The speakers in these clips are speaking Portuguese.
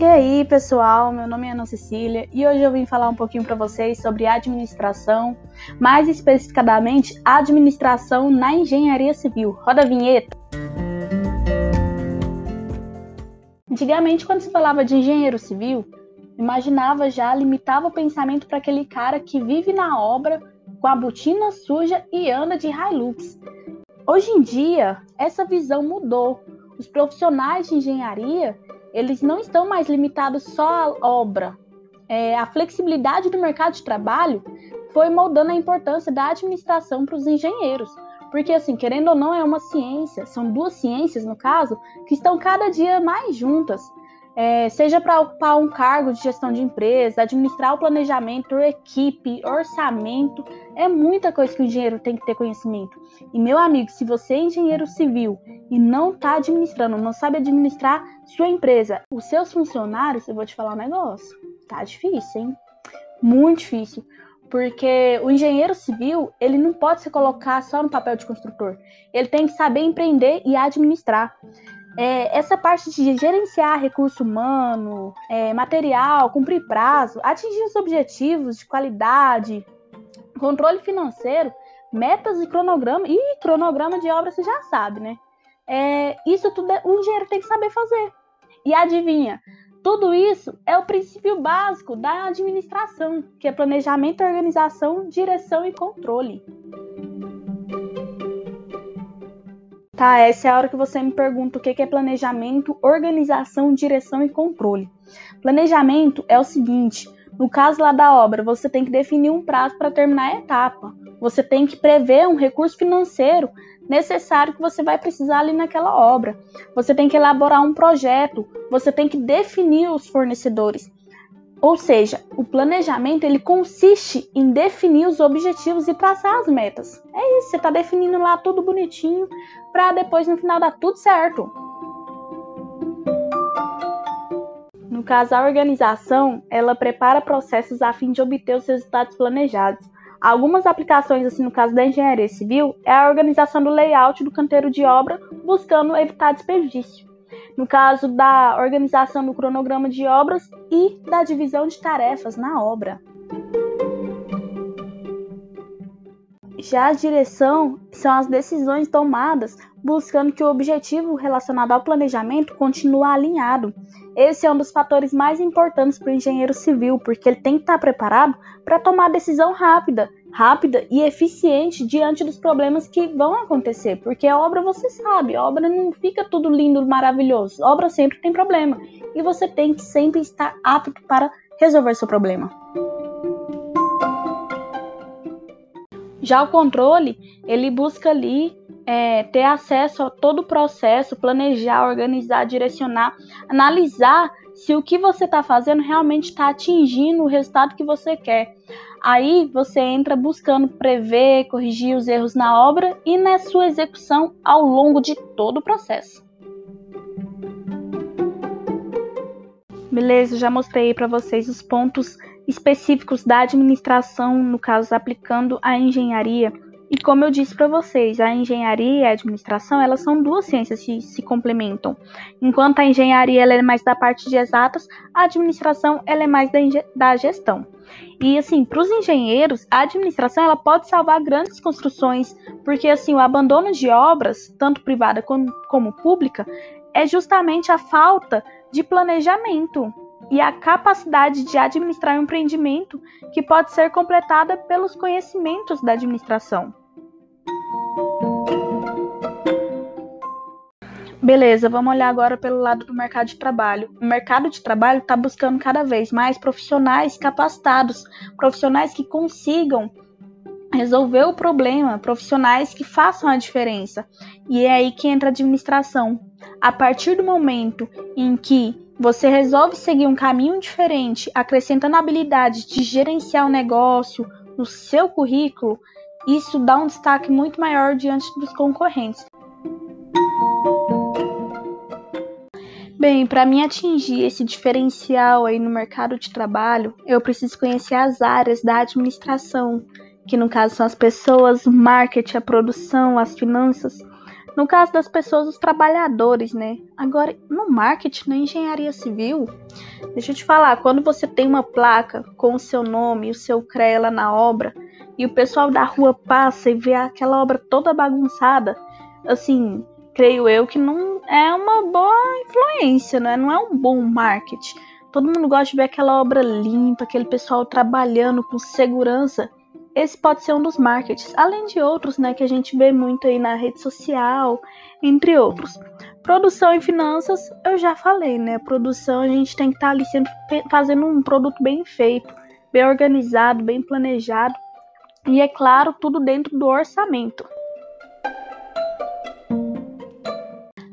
E aí, pessoal, meu nome é Ana Cecília e hoje eu vim falar um pouquinho para vocês sobre administração, mais especificadamente administração na engenharia civil. Roda a vinheta. Antigamente, quando se falava de engenheiro civil, imaginava já, limitava o pensamento para aquele cara que vive na obra com a botina suja e anda de Hilux. Hoje em dia, essa visão mudou. Os profissionais de engenharia eles não estão mais limitados só à obra. É, a flexibilidade do mercado de trabalho foi moldando a importância da administração para os engenheiros. Porque, assim, querendo ou não, é uma ciência, são duas ciências, no caso, que estão cada dia mais juntas é, seja para ocupar um cargo de gestão de empresa, administrar o planejamento, equipe, orçamento, é muita coisa que o engenheiro tem que ter conhecimento. E meu amigo, se você é engenheiro civil e não está administrando, não sabe administrar sua empresa, os seus funcionários, eu vou te falar um negócio, tá difícil, hein? Muito difícil porque o engenheiro civil ele não pode se colocar só no papel de construtor. Ele tem que saber empreender e administrar é, essa parte de gerenciar recurso humano, é, material, cumprir prazo, atingir os objetivos de qualidade, controle financeiro, metas e cronograma. E cronograma de obra você já sabe, né? É, isso tudo o engenheiro tem que saber fazer. E adivinha? Tudo isso é o princípio básico da administração, que é planejamento, organização, direção e controle. Tá, essa é a hora que você me pergunta o que é planejamento, organização, direção e controle. Planejamento é o seguinte: no caso lá da obra, você tem que definir um prazo para terminar a etapa. Você tem que prever um recurso financeiro necessário que você vai precisar ali naquela obra. Você tem que elaborar um projeto, você tem que definir os fornecedores. Ou seja, o planejamento ele consiste em definir os objetivos e traçar as metas. É isso, você está definindo lá tudo bonitinho para depois no final dar tudo certo. No caso, a organização, ela prepara processos a fim de obter os resultados planejados. Algumas aplicações, assim, no caso da engenharia civil, é a organização do layout do canteiro de obra, buscando evitar desperdício no caso da organização do cronograma de obras e da divisão de tarefas na obra. Já a direção são as decisões tomadas buscando que o objetivo relacionado ao planejamento continue alinhado. Esse é um dos fatores mais importantes para o engenheiro civil, porque ele tem que estar preparado para tomar decisão rápida, rápida e eficiente diante dos problemas que vão acontecer, porque a obra você sabe, a obra não fica tudo lindo, maravilhoso, a obra sempre tem problema e você tem que sempre estar apto para resolver seu problema. Já o controle, ele busca ali é, ter acesso a todo o processo, planejar, organizar, direcionar, analisar se o que você está fazendo realmente está atingindo o resultado que você quer. Aí você entra buscando prever, corrigir os erros na obra e na sua execução ao longo de todo o processo. Beleza, já mostrei para vocês os pontos específicos da administração, no caso aplicando a engenharia. E como eu disse para vocês, a engenharia e a administração, elas são duas ciências que se complementam. Enquanto a engenharia ela é mais da parte de exatas, a administração ela é mais da, da gestão. E assim, para os engenheiros, a administração ela pode salvar grandes construções, porque assim, o abandono de obras, tanto privada como, como pública, é justamente a falta de planejamento e a capacidade de administrar um empreendimento que pode ser completada pelos conhecimentos da administração. Beleza, vamos olhar agora pelo lado do mercado de trabalho. O mercado de trabalho está buscando cada vez mais profissionais capacitados, profissionais que consigam resolver o problema, profissionais que façam a diferença. E é aí que entra a administração. A partir do momento em que você resolve seguir um caminho diferente, acrescentando habilidades de gerenciar o negócio no seu currículo, isso dá um destaque muito maior diante dos concorrentes. Bem, para mim atingir esse diferencial aí no mercado de trabalho, eu preciso conhecer as áreas da administração, que no caso são as pessoas, o marketing, a produção, as finanças. No caso das pessoas, os trabalhadores, né? Agora, no marketing, na engenharia civil, deixa eu te falar, quando você tem uma placa com o seu nome e o seu CREA lá na obra, e o pessoal da rua passa e vê aquela obra toda bagunçada, assim, creio eu que não é uma boa influência, né? Não é um bom marketing. Todo mundo gosta de ver aquela obra limpa, aquele pessoal trabalhando com segurança esse pode ser um dos marketings, além de outros, né, que a gente vê muito aí na rede social, entre outros. Produção e finanças, eu já falei, né? Produção a gente tem que estar tá ali sempre fazendo um produto bem feito, bem organizado, bem planejado e é claro, tudo dentro do orçamento.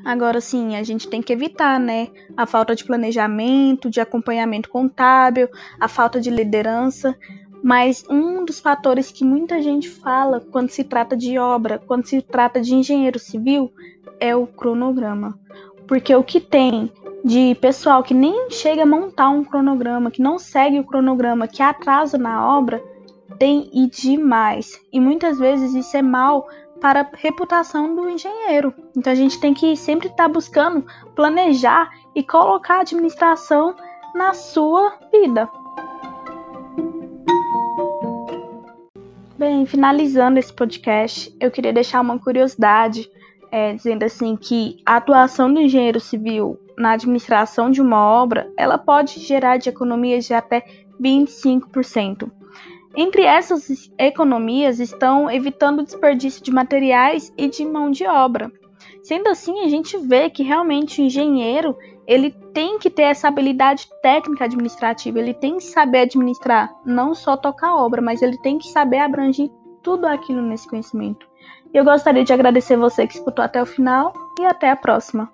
Agora sim, a gente tem que evitar, né, a falta de planejamento, de acompanhamento contábil, a falta de liderança, mas um dos fatores que muita gente fala quando se trata de obra, quando se trata de engenheiro civil, é o cronograma. Porque o que tem de pessoal que nem chega a montar um cronograma, que não segue o cronograma, que atrasa na obra, tem e demais. E muitas vezes isso é mal para a reputação do engenheiro. Então a gente tem que sempre estar tá buscando planejar e colocar a administração na sua vida. Bem, finalizando esse podcast, eu queria deixar uma curiosidade, é, dizendo assim que a atuação do engenheiro civil na administração de uma obra, ela pode gerar de economias de até 25%. Entre essas economias estão evitando o desperdício de materiais e de mão de obra. Sendo assim, a gente vê que realmente o engenheiro ele tem que ter essa habilidade técnica administrativa, ele tem que saber administrar, não só tocar obra, mas ele tem que saber abranger tudo aquilo nesse conhecimento. Eu gostaria de agradecer você que escutou até o final e até a próxima.